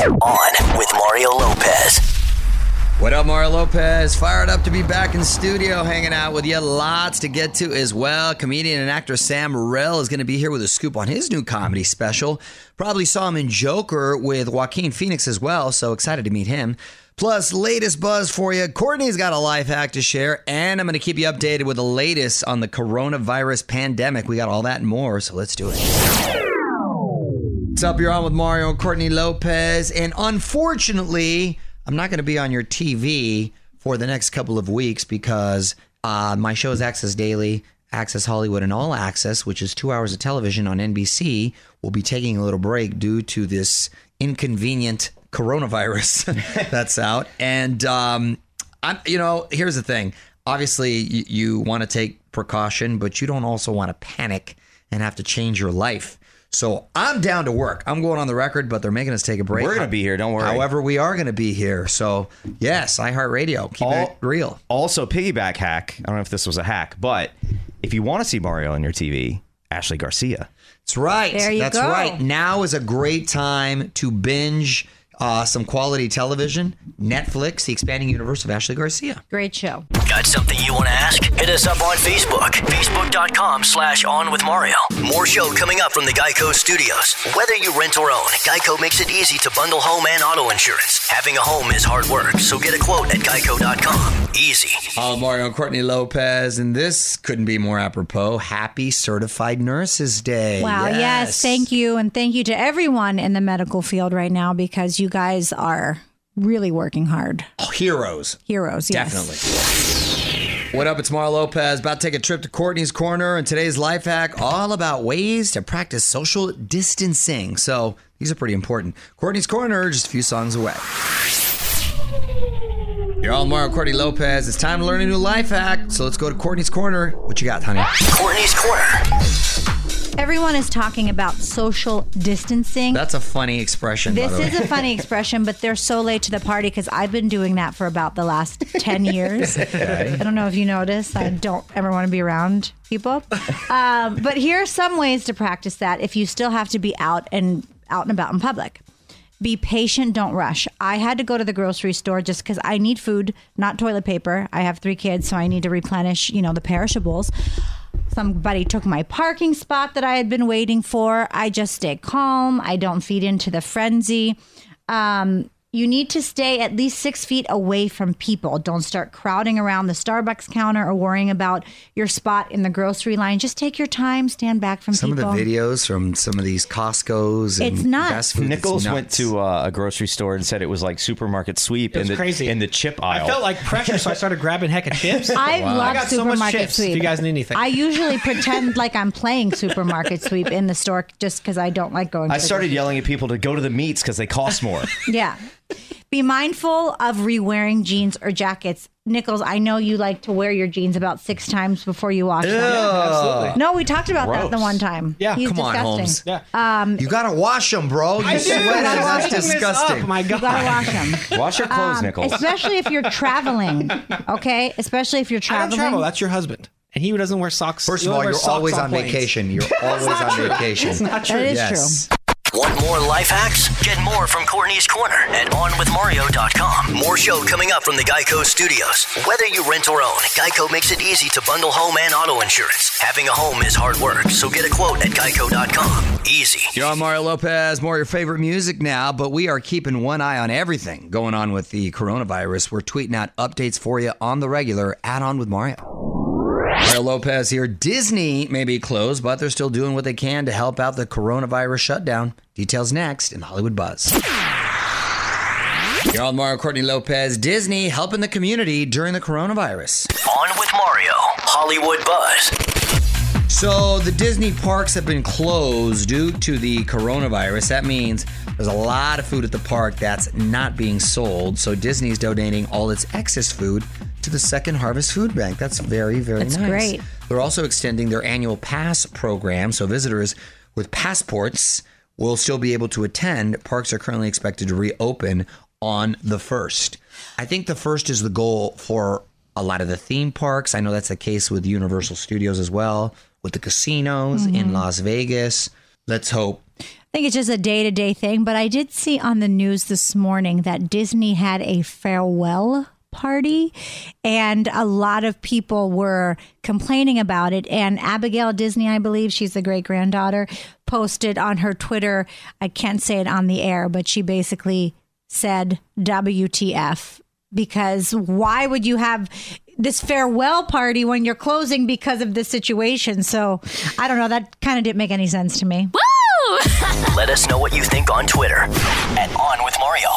On with Mario Lopez. What up, Mario Lopez? Fired up to be back in studio, hanging out with you. Lots to get to as well. Comedian and actor Sam Morril is going to be here with a scoop on his new comedy special. Probably saw him in Joker with Joaquin Phoenix as well, so excited to meet him. Plus, latest buzz for you. Courtney's got a life hack to share, and I'm going to keep you updated with the latest on the coronavirus pandemic. We got all that and more, so let's do it. What's up? You're on with Mario and Courtney Lopez. And unfortunately, I'm not going to be on your TV for the next couple of weeks because uh, my show is Access Daily, Access Hollywood, and All Access, which is two hours of television on NBC, will be taking a little break due to this inconvenient coronavirus that's out. And, um, I'm, you know, here's the thing. Obviously, you, you want to take precaution, but you don't also want to panic and have to change your life. So I'm down to work. I'm going on the record, but they're making us take a break. We're gonna be here, don't worry. However, we are going to be here. So yes, iHeartRadio. Keep All- it real. Also, piggyback hack. I don't know if this was a hack, but if you want to see Mario on your TV, Ashley Garcia. That's right. There you That's go. right. Now is a great time to binge uh, some quality television. Netflix, the expanding universe of Ashley Garcia. Great show. Got something you want to ask? Hit us up on Facebook. Facebook.com slash on with Mario. More show coming up from the Geico Studios. Whether you rent or own, Geico makes it easy to bundle home and auto insurance. Having a home is hard work, so get a quote at geico.com. Easy. Uh, Mario and Courtney Lopez, and this couldn't be more apropos. Happy Certified Nurses Day. Wow. Yes. Thank you. And thank you to everyone in the medical field right now because you guys are really working hard. Heroes. Heroes. Yes. Definitely. What up? It's Mario Lopez. About to take a trip to Courtney's Corner, and today's life hack all about ways to practice social distancing. So these are pretty important. Courtney's Corner, just a few songs away. You're all Mario Courtney Lopez. It's time to learn a new life hack. So let's go to Courtney's Corner. What you got, honey? Courtney's Corner. Everyone is talking about social distancing. That's a funny expression. This is a funny expression, but they're so late to the party because I've been doing that for about the last 10 years. I don't know if you noticed. I don't ever want to be around people. Um, but here are some ways to practice that if you still have to be out and out and about in public. Be patient, don't rush. I had to go to the grocery store just because I need food, not toilet paper. I have three kids, so I need to replenish, you know, the perishables. Somebody took my parking spot that I had been waiting for. I just stay calm. I don't feed into the frenzy. Um, you need to stay at least six feet away from people. Don't start crowding around the Starbucks counter or worrying about your spot in the grocery line. Just take your time, stand back from some people. of the videos from some of these Costco's and It's nuts. fast food. it's Nichols went to uh, a grocery store and said it was like supermarket sweep in the crazy. in the chip aisle. I felt like pressure, so I started grabbing heck of chips. I I love got so much supermarket chips. sweep. If you guys need anything. I usually pretend like I'm playing supermarket sweep in the store just because I don't like going. I the started grocery yelling at people to go to the meats because they cost more. Yeah. Be mindful of re-wearing jeans or jackets. Nichols, I know you like to wear your jeans about six times before you wash them. Absolutely. No, we talked about that the Gross. one time. Yeah, He's come on, disgusting. Holmes. Yeah. You gotta wash them, bro. You I do. sweating. I'm That's making this disgusting. Up. My You gotta wash them. Wash your clothes, Um, Nichols. Especially if you're traveling. Okay? Especially if you're I traveling. don't travel. That's your husband, and he doesn't wear socks. First of all, you're always on planes. vacation. You're always on vacation. That's not true. That is yes. Want more life hacks? Get more from Courtney's Corner at onwithmario.com. More show coming up from the Geico Studios. Whether you rent or own, Geico makes it easy to bundle home and auto insurance. Having a home is hard work, so get a quote at geico.com. Easy. You're Mario Lopez, more of your favorite music now, but we are keeping one eye on everything going on with the coronavirus. We're tweeting out updates for you on the regular. Add on with Mario. Mario Lopez here. Disney may be closed, but they're still doing what they can to help out the coronavirus shutdown. Details next in the Hollywood Buzz. You're on Mario Courtney Lopez. Disney helping the community during the coronavirus. On with Mario. Hollywood Buzz. So the Disney parks have been closed due to the coronavirus. That means there's a lot of food at the park that's not being sold. So Disney's donating all its excess food to the Second Harvest Food Bank. That's very, very That's nice. great. They're also extending their annual pass program. So visitors with passports will still be able to attend. Parks are currently expected to reopen on the first. I think the first is the goal for a lot of the theme parks. I know that's the case with Universal Studios as well, with the casinos in mm-hmm. Las Vegas. Let's hope. I think it's just a day to day thing, but I did see on the news this morning that Disney had a farewell party and a lot of people were complaining about it. And Abigail Disney I believe she's the great granddaughter posted on her Twitter I can't say it on the air but she basically said WTF because why would you have this farewell party when you're closing because of this situation? So I don't know that kind of didn't make any sense to me Let us know what you think on Twitter at On With Mario.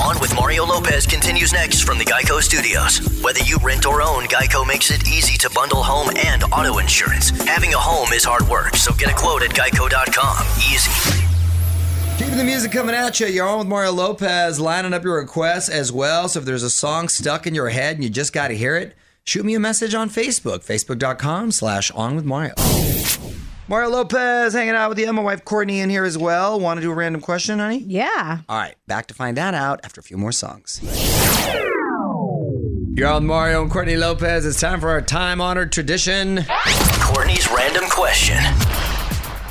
On With Mario Lopez continues next from the Geico Studios. Whether you rent or own, Geico makes it easy to bundle home and auto insurance. Having a home is hard work, so get a quote at geico.com. Easy. Keeping the music coming at you. You're on with Mario Lopez, lining up your requests as well. So if there's a song stuck in your head and you just got to hear it, shoot me a message on Facebook, facebook.com slash on with Mario. Mario Lopez hanging out with you. My wife Courtney in here as well. Want to do a random question, honey? yeah All right, back to find that out after a few more songs. You're on Mario and Courtney Lopez. It's time for our time honored tradition. Courtney's random question.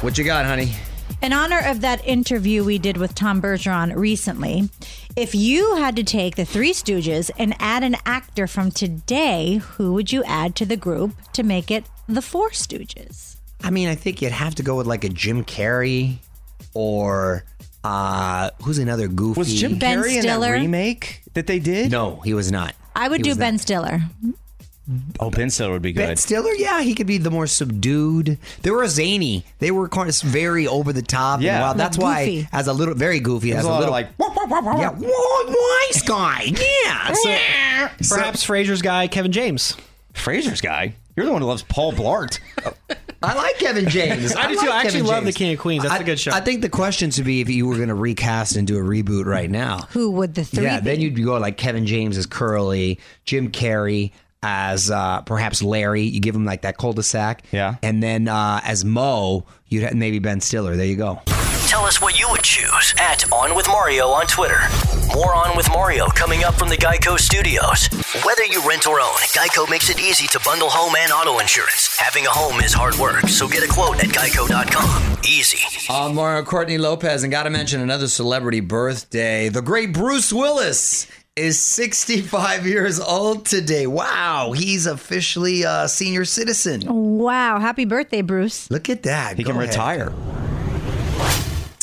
What you got, honey? In honor of that interview we did with Tom Bergeron recently, if you had to take the Three Stooges and add an actor from today, who would you add to the group to make it the Four Stooges? I mean, I think you'd have to go with like a Jim Carrey or uh who's another goofy? Was Jim Ben Carrey in Stiller? that remake that they did? No, he was not. I would He do was Ben not. Stiller. Oh, Ben Stiller would be good. Ben Stiller, yeah, he could be the more subdued. They were zany. They were kind of very over the top. and Yeah. wild. that's why goofy. as a little, very goofy. As a a, lot of little, like, yeah, whoa, wise guy, yeah. So, Perhaps Frasier's guy, Kevin James. Fraser's guy. You're the one who loves Paul Blart. I like Kevin James. I do like too. I actually Kevin love James. The King of Queens. That's I- a good show. I think the question should be if you were going to recast and do a reboot right now. Who would the three yeah, be? then you'd go like Kevin James as Curly, Jim Carrey as uh, perhaps Larry. You give him like that cul-de-sac. Yeah. And then uh, as Moe, you'd have maybe Ben Stiller. There you go. Tell us what you would choose at On With Mario on Twitter. More On With Mario coming up from the Geico Studios. Whether you rent or own, Geico makes it easy to bundle home and auto insurance. Having a home is hard work, so get a quote at geico.com. Easy. Uh, Mario Courtney Lopez, and got to mention another celebrity birthday. The great Bruce Willis is 65 years old today. Wow, he's officially a senior citizen. Wow. Happy birthday, Bruce. Look at that. He Go can ahead. retire.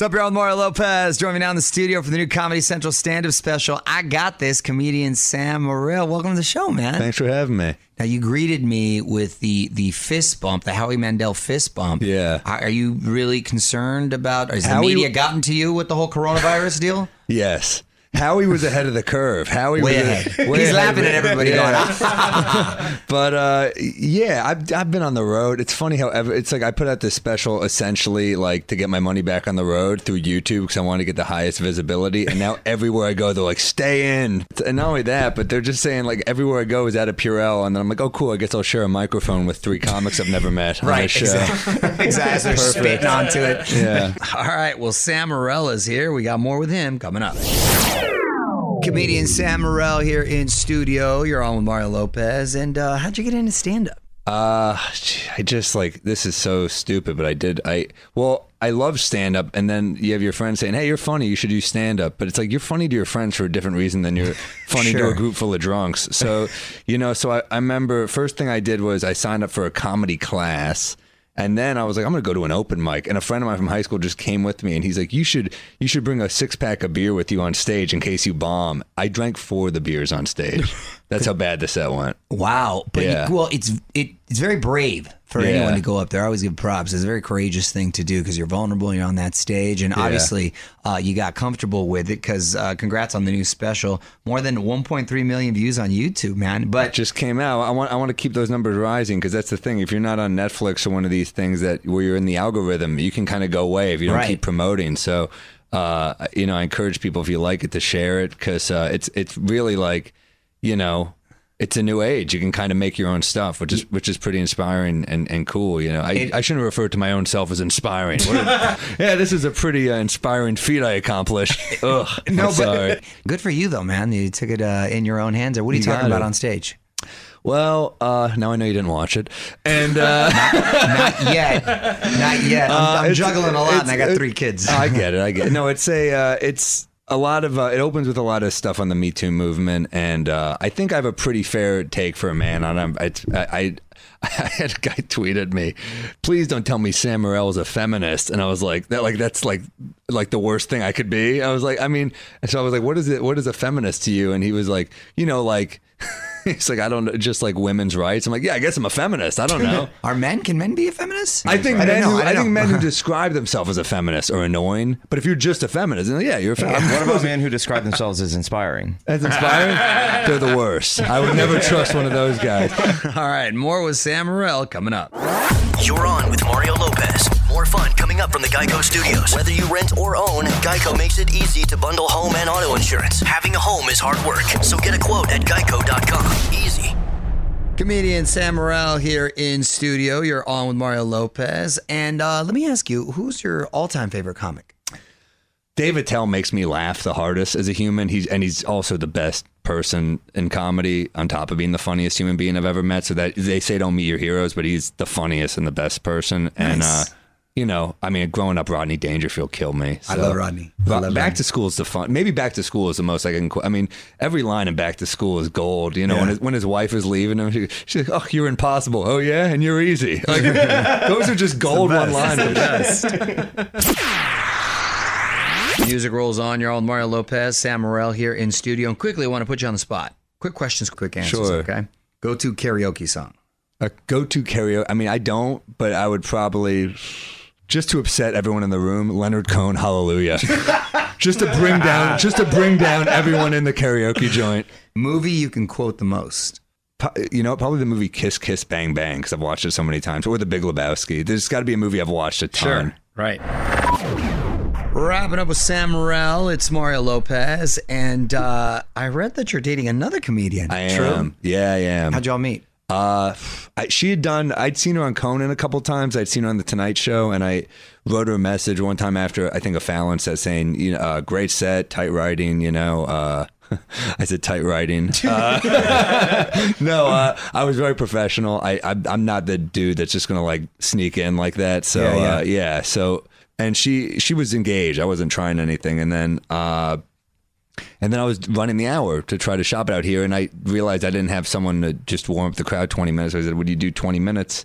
What's up, y'all? I'm Mario Lopez. Join me now in the studio for the new Comedy Central stand-up special. I got this. Comedian Sam Morril. Welcome to the show, man. Thanks for having me. Now you greeted me with the the fist bump, the Howie Mandel fist bump. Yeah. Are are you really concerned about? Has the media gotten to you with the whole coronavirus deal? Yes. Howie was ahead of the curve. Howie Way was ahead. way He's ahead laughing at everybody going. But uh, yeah, I've I've been on the road. It's funny how ever it's like I put out this special essentially like to get my money back on the road through YouTube because I wanted to get the highest visibility. And now everywhere I go, they're like, "Stay in." And not only that, but they're just saying like everywhere I go is at a Purell, and then I'm like, "Oh, cool. I guess I'll share a microphone with three comics I've never met." on Right, exactly. exactly. Spitting onto it. Yeah. All right. Well, Sam Morril is here. We got more with him coming up. Comedian Sam Morril here in studio. You're on with Mario Lopez. And uh, how'd you get into stand up? Uh, I just like this is so stupid, but I did. I well, I love stand up, and then you have your friends saying, "Hey, you're funny. You should do stand up." But it's like you're funny to your friends for a different reason than you're funny to a group full of drunks. So, you know, so I, I remember first thing I did was I signed up for a comedy class. And then I was like, I'm gonna go to an open mic. And a friend of mine from high school just came with me, and he's like, "You should, you should bring a six pack of beer with you on stage in case you bomb." I drank four of the beers on stage. That's how bad the set went. Wow. But Yeah. you, well, it's it, it's very brave for Yeah. anyone to go up there. I always give props. It's a very courageous thing to do because you're vulnerable. You're on that stage, and obviously uh, you got comfortable with it. Because uh, congrats on the new special, more than 1.3 million views on YouTube, man. But just came out. I want I want to keep those numbers rising because that's the thing. If you're not on Netflix or one of these things that where you're in the algorithm, you can kind of go away if you don't Right. keep promoting. So, uh, you know, I encourage people if you like it to share it because uh, it's it's really like, you know. It's a new age. You can kind of make your own stuff, which is which is pretty inspiring and, and cool. You know, I, It- I shouldn't refer to my own self as inspiring. A- yeah, this is a pretty uh, inspiring feat I accomplished. Ugh, no, I'm sorry. but good for you though, man. You took it uh, in your own hands. Or what are you, You talking about it. on stage? Well, uh, now I know you didn't watch it, and uh, Not yet. Not yet. I'm, Uh, I'm juggling a lot, and I got three kids. I get it. I get it. No, it's a uh, it's a lot of uh, it opens with a lot of stuff on the Me Too movement, and uh, I think I have a pretty fair take for a man on I, I I had a guy tweet at me, "Please don't tell me Sam Morril is a feminist," and I was like, "That like that's like like the worst thing I could be." I was like, I mean, so I was like, "What is it? What is a feminist to you?" And he was like, "You know, like." He's like, I don't know, just like women's rights. I'm like, yeah, I guess I'm a feminist. I don't know. Are men? Can men be a feminist? I think I men know, who, I I, think know. men who describe themselves as a feminist are annoying. But if you're just a feminist, then yeah, you're a feminist. What about men who describe themselves as inspiring? That's inspiring. They're the worst. I would never trust one of those guys. All right, more with Sam Morril coming up. You're on with Mario Lopez. More fun coming up from the Geico Studios. Whether you rent or own, Geico makes it easy to bundle home and auto insurance. Having a home is hard work, so get a quote at geico.com. Easy. Comedian Sam Morril here in studio. You're on with Mario Lopez. And uh, let me ask you, who's your all time favorite comic? Dave Attell makes me laugh the hardest as a human. He's and he's also the best person in comedy, on top of being the funniest human being I've ever met. So that they say don't meet your heroes, but he's the funniest and the best person. And uh, Nice. You know, I mean, growing up, Rodney Dangerfield killed me. I love Rodney. I love back Rodney. to school is the fun. Maybe back to school is the most I can. I mean, every line in Back to School is gold. You know, when his, when his wife is leaving him, she, she's like, "Oh, you're impossible. Oh yeah, and you're easy." Like those are just gold one liners. Music rolls on. You're with Mario Lopez, Sam Morril here in studio. And quickly, I want to put you on the spot. Quick questions, quick answers. Sure. Okay. Go to karaoke song. A go-to karaoke. I mean, I don't, but I would probably just to upset everyone in the room. Leonard Cohen, Hallelujah. just to bring down, just to bring down everyone in the karaoke joint. Movie you can quote the most. You know, probably the movie Kiss Kiss Bang Bang because I've watched it so many times, or The Big Lebowski. There's got to be a movie I've watched a ton. Sure. Right. Wrapping up with Sam Morril, it's Mario Lopez. And uh, I read that you're dating another comedian. I True? am. Yeah, I am. How'd y'all meet? Uh, I, she had done. I'd seen her on Conan a couple times. I'd seen her on the Tonight Show, and I wrote her a message one time after I think a Fallon said saying, "You know, uh, great set, tight writing." You know, uh, I said tight writing. Uh, no, uh, I was very professional. I, I I'm not the dude that's just gonna like sneak in like that. So Yeah, yeah. Uh, yeah. So and she she was engaged. I wasn't trying anything, and then. uh and then I was running the hour to try to shop it out here, and I realized I didn't have someone to just warm up the crowd 20 minutes. I said, Would you do 20 minutes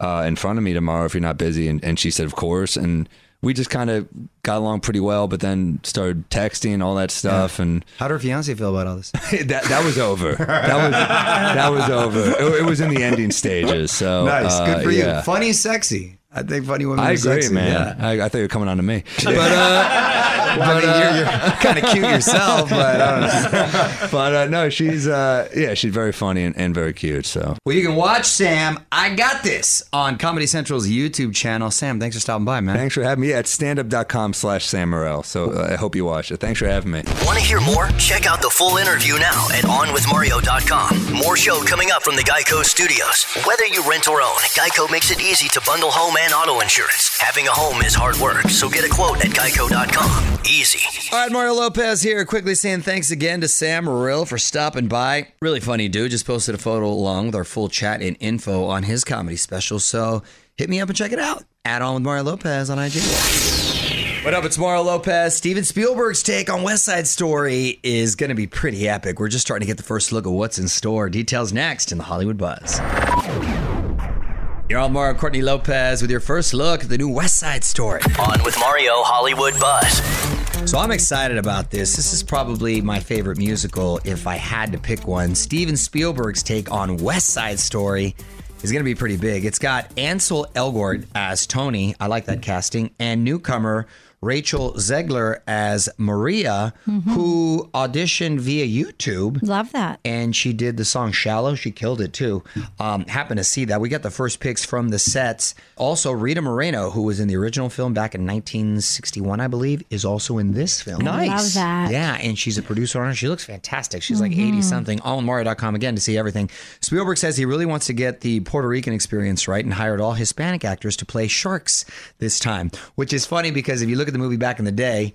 uh, in front of me tomorrow if you're not busy? And, and she said, Of course. And we just kind of got along pretty well, but then started texting all that stuff. And How'd her fiance feel about all this? that, that was over. That was, that was over. It, it was in the ending stages. So Nice. uh, Good for you. Funny, sexy. I think funny women I are agree, sexy. man. Yeah. I, I thought you were coming on to me. But, uh, I mean, you're, you're kind of cute yourself, but I don't know. but uh, no, she's, uh, yeah, she's very funny and, and very cute. So Well, you can watch Sam. I got this on Comedy Central's YouTube channel. Sam, thanks for stopping by, man. Thanks for having me. Yeah, it's standup.com slash Sam Morril. So uh, I hope you watch it. Thanks for having me. Want to hear more? Check out the full interview now at onwithmario.com. More show coming up from the Geico Studios. Whether you rent or own, Geico makes it easy to bundle home and auto insurance. Having a home is hard work, so get a quote at geico.com. Easy. All right, Mario Lopez here, quickly saying thanks again to Sam Morril for stopping by. Really funny dude. Just posted a photo along with our full chat and info on his comedy special. So hit me up and check it out. Add on with Mario Lopez on IG. What up? It's Mario Lopez. Steven Spielberg's take on West Side Story is going to be pretty epic. We're just starting to get the first look at what's in store. Details next in the Hollywood Buzz. You're on Mario Courtney Lopez with your first look at the new West Side Story. On with Mario Hollywood Buzz. So I'm excited about this. This is probably my favorite musical if I had to pick one. Steven Spielberg's take on West Side Story is going to be pretty big. It's got Ansel Elgort as Tony. I like that casting. And newcomer Rachel Zegler as Maria, who auditioned via YouTube Love that. and she did the song "Shallow." She killed it too. Um, happened to see that. We got the first pics from the sets. Also, Rita Moreno, who was in the original film back in 1961, I believe, is also in this film. I that. Yeah, and she's a producer on it. She looks fantastic. She's like 80 something. All on Mario.com again to see everything. Spielberg says he really wants to get the Puerto Rican experience right and hired all Hispanic actors to play sharks this time, which is funny because if you look at the movie back in the day,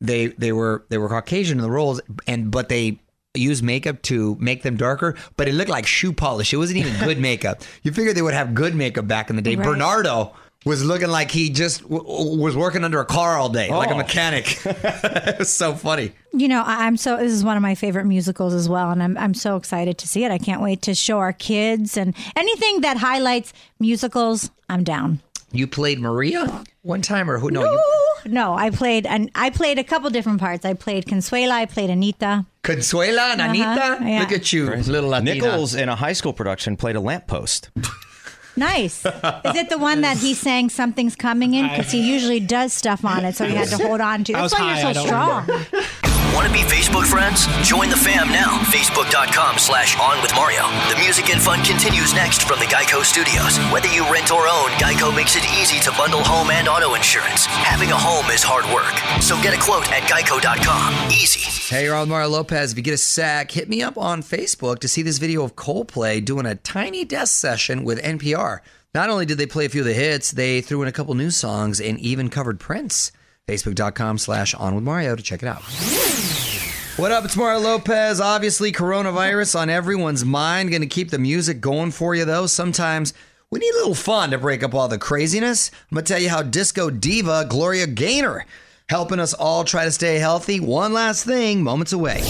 they they were they were Caucasian in the roles, and but they use makeup to make them darker, but it looked like shoe polish. It wasn't even good makeup. You figured they would have good makeup back in the day. Right. Bernardo was looking like he just w- was working under a car all day, like a Oh. mechanic. it was so funny. You know, I'm so. This is one of my favorite musicals as well, and I'm I'm so excited to see it. I can't wait to show our kids and anything that highlights musicals. I'm down. You played Maria one time, or who? No, you, no, I played and I played a couple different parts. I played Consuela. I played Anita. Consuela and Anita. Uh-huh, yeah. Look at you, little Latina. Nichols in a high school production played a lamppost. Nice. Is it the one that he sang "Something's Coming" in? Because he usually does stuff on it, so he had to hold on to. I That's why high, you're so don't strong. Want to be Facebook friends? Join the fam now. Facebook.com slash on with Mario. The music and fun continues next from the Geico Studios. Whether you rent or own, Geico makes it easy to bundle home and auto insurance. Having a home is hard work. So get a quote at geico.com. Easy. Hey, you're on Mario Lopez. If you get a sec, hit me up on Facebook to see this video of Coldplay doing a tiny desk session with NPR. Not only did they play a few of the hits, they threw in a couple new songs and even covered Prince. Facebook.com slash on with Mario to check it out. What up? It's Mario Lopez. Obviously, coronavirus on everyone's mind. Going to keep the music going for you, though. Sometimes we need a little fun to break up all the craziness. I'm going to tell you how disco diva Gloria Gaynor helping us all try to stay healthy. One last thing, moments away.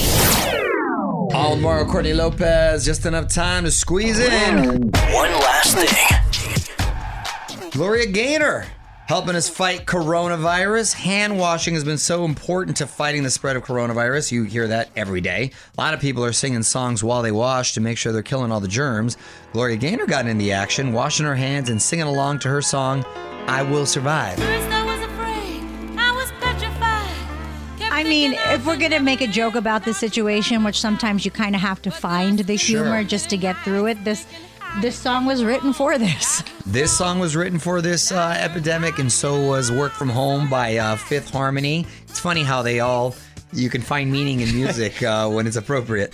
All Mario Courtney Lopez. Just enough time to squeeze in. One last thing. Gloria Gaynor helping us fight coronavirus. Hand washing has been so important to fighting the spread of coronavirus. You hear that every day. A lot of people are singing songs while they wash to make sure they're killing all the germs. Gloria Gaynor got in the action, washing her hands and singing along to her song, I Will Survive. I was afraid, I was petrified. Kept I mean, if we're going to make a joke about the situation, which sometimes you kind of have to find the humor just to get through it, this this song was written for this. This song was written for this uh, epidemic, and so was Work From Home by uh, Fifth Harmony. It's funny how they all, you can find meaning in music uh, when it's appropriate.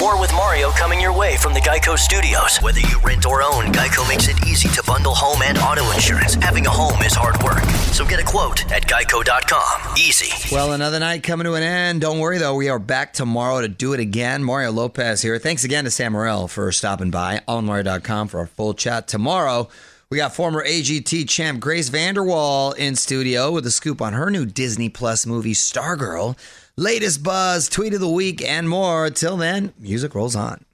More with Mario coming your way from the Geico Studios. Whether you rent or own, Geico makes it easy to bundle home and auto insurance. Having a home is hard work. So get a quote at geico.com. Easy. Well, another night coming to an end. Don't worry, though. We are back tomorrow to do it again. Mario Lopez here. Thanks again to Sam Morril for stopping by. OnMario.com for our full chat tomorrow. We got former AGT champ Grace VanderWaal in studio with a scoop on her new Disney Plus movie, Stargirl. Latest buzz, tweet of the week, and more. Till then, music rolls on.